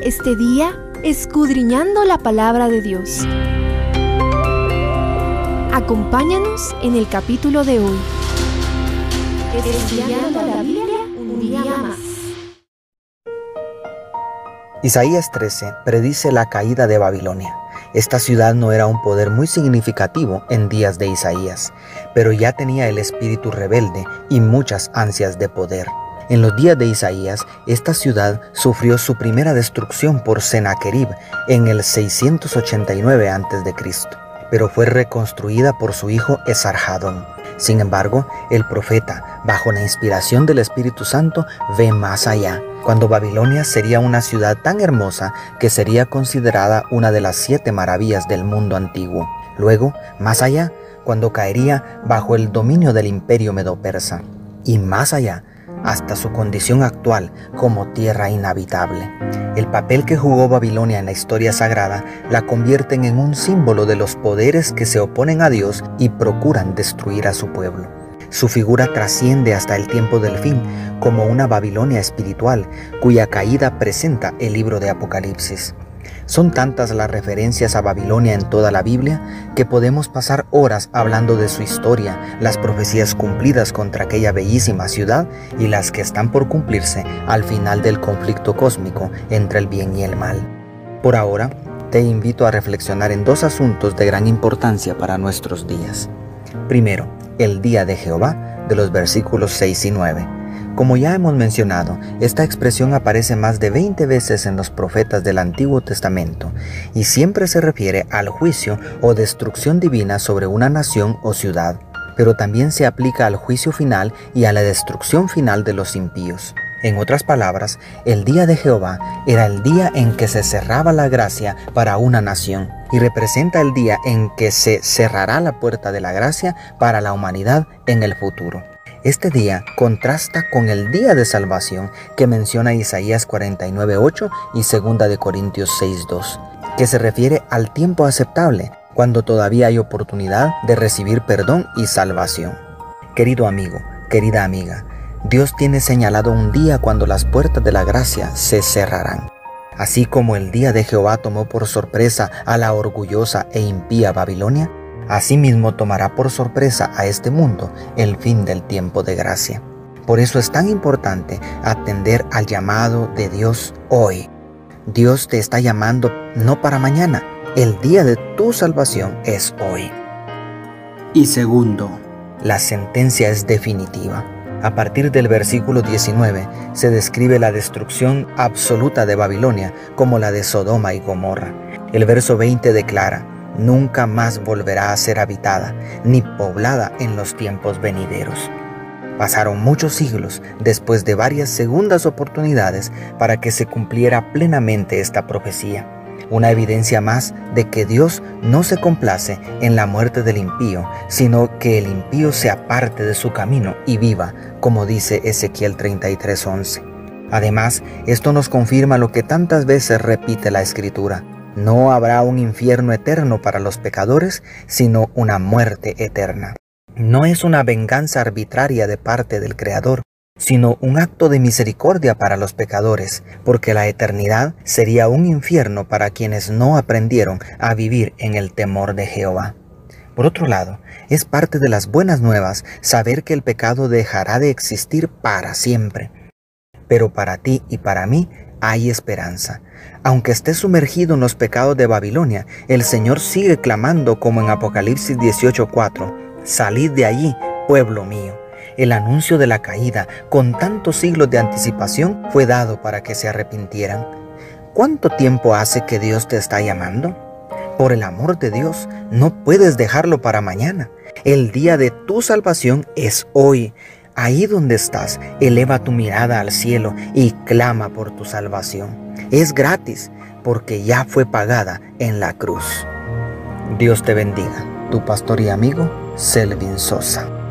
este día escudriñando la palabra de Dios. Acompáñanos en el capítulo de hoy. Estudiando la Biblia un día más. Isaías 13 predice la caída de Babilonia. Esta ciudad no era un poder muy significativo en días de Isaías, pero ya tenía el espíritu rebelde y muchas ansias de poder. En los días de Isaías, esta ciudad sufrió su primera destrucción por Sennacherib en el 689 a.C., pero fue reconstruida por su hijo Esarhadón. Sin embargo, el profeta, bajo la inspiración del Espíritu Santo, ve más allá, cuando Babilonia sería una ciudad tan hermosa que sería considerada una de las siete maravillas del mundo antiguo. Luego, más allá, cuando caería bajo el dominio del imperio medo-persa. Y más allá, hasta su condición actual como tierra inhabitable. El papel que jugó Babilonia en la historia sagrada la convierten en un símbolo de los poderes que se oponen a Dios y procuran destruir a su pueblo. Su figura trasciende hasta el tiempo del fin como una Babilonia espiritual cuya caída presenta el libro de Apocalipsis. Son tantas las referencias a Babilonia en toda la Biblia que podemos pasar horas hablando de su historia, las profecías cumplidas contra aquella bellísima ciudad y las que están por cumplirse al final del conflicto cósmico entre el bien y el mal. Por ahora, te invito a reflexionar en dos asuntos de gran importancia para nuestros días. Primero, el día de Jehová, de los versículos 6 y 9 como ya hemos mencionado, esta expresión aparece más de 20 veces en los profetas del Antiguo Testamento y siempre se refiere al juicio o destrucción divina sobre una nación o ciudad, pero también se aplica al juicio final y a la destrucción final de los impíos. En otras palabras, el día de Jehová era el día en que se cerraba la gracia para una nación y representa el día en que se cerrará la puerta de la gracia para la humanidad en el futuro. Este día contrasta con el día de salvación que menciona Isaías 49.8 y 2 de Corintios 6.2, que se refiere al tiempo aceptable, cuando todavía hay oportunidad de recibir perdón y salvación. Querido amigo, querida amiga, Dios tiene señalado un día cuando las puertas de la gracia se cerrarán. Así como el día de Jehová tomó por sorpresa a la orgullosa e impía Babilonia, Asimismo tomará por sorpresa a este mundo el fin del tiempo de gracia. Por eso es tan importante atender al llamado de Dios hoy. Dios te está llamando no para mañana, el día de tu salvación es hoy. Y segundo, la sentencia es definitiva. A partir del versículo 19 se describe la destrucción absoluta de Babilonia como la de Sodoma y Gomorra. El verso 20 declara, nunca más volverá a ser habitada ni poblada en los tiempos venideros. Pasaron muchos siglos después de varias segundas oportunidades para que se cumpliera plenamente esta profecía, una evidencia más de que Dios no se complace en la muerte del impío, sino que el impío se aparte de su camino y viva, como dice Ezequiel 33:11. Además, esto nos confirma lo que tantas veces repite la Escritura, no habrá un infierno eterno para los pecadores, sino una muerte eterna. No es una venganza arbitraria de parte del Creador, sino un acto de misericordia para los pecadores, porque la eternidad sería un infierno para quienes no aprendieron a vivir en el temor de Jehová. Por otro lado, es parte de las buenas nuevas saber que el pecado dejará de existir para siempre. Pero para ti y para mí hay esperanza. Aunque esté sumergido en los pecados de Babilonia, el Señor sigue clamando como en Apocalipsis 18:4, Salid de allí, pueblo mío. El anuncio de la caída, con tantos siglos de anticipación, fue dado para que se arrepintieran. ¿Cuánto tiempo hace que Dios te está llamando? Por el amor de Dios, no puedes dejarlo para mañana. El día de tu salvación es hoy. Ahí donde estás, eleva tu mirada al cielo y clama por tu salvación. Es gratis porque ya fue pagada en la cruz. Dios te bendiga, tu pastor y amigo Selvin Sosa.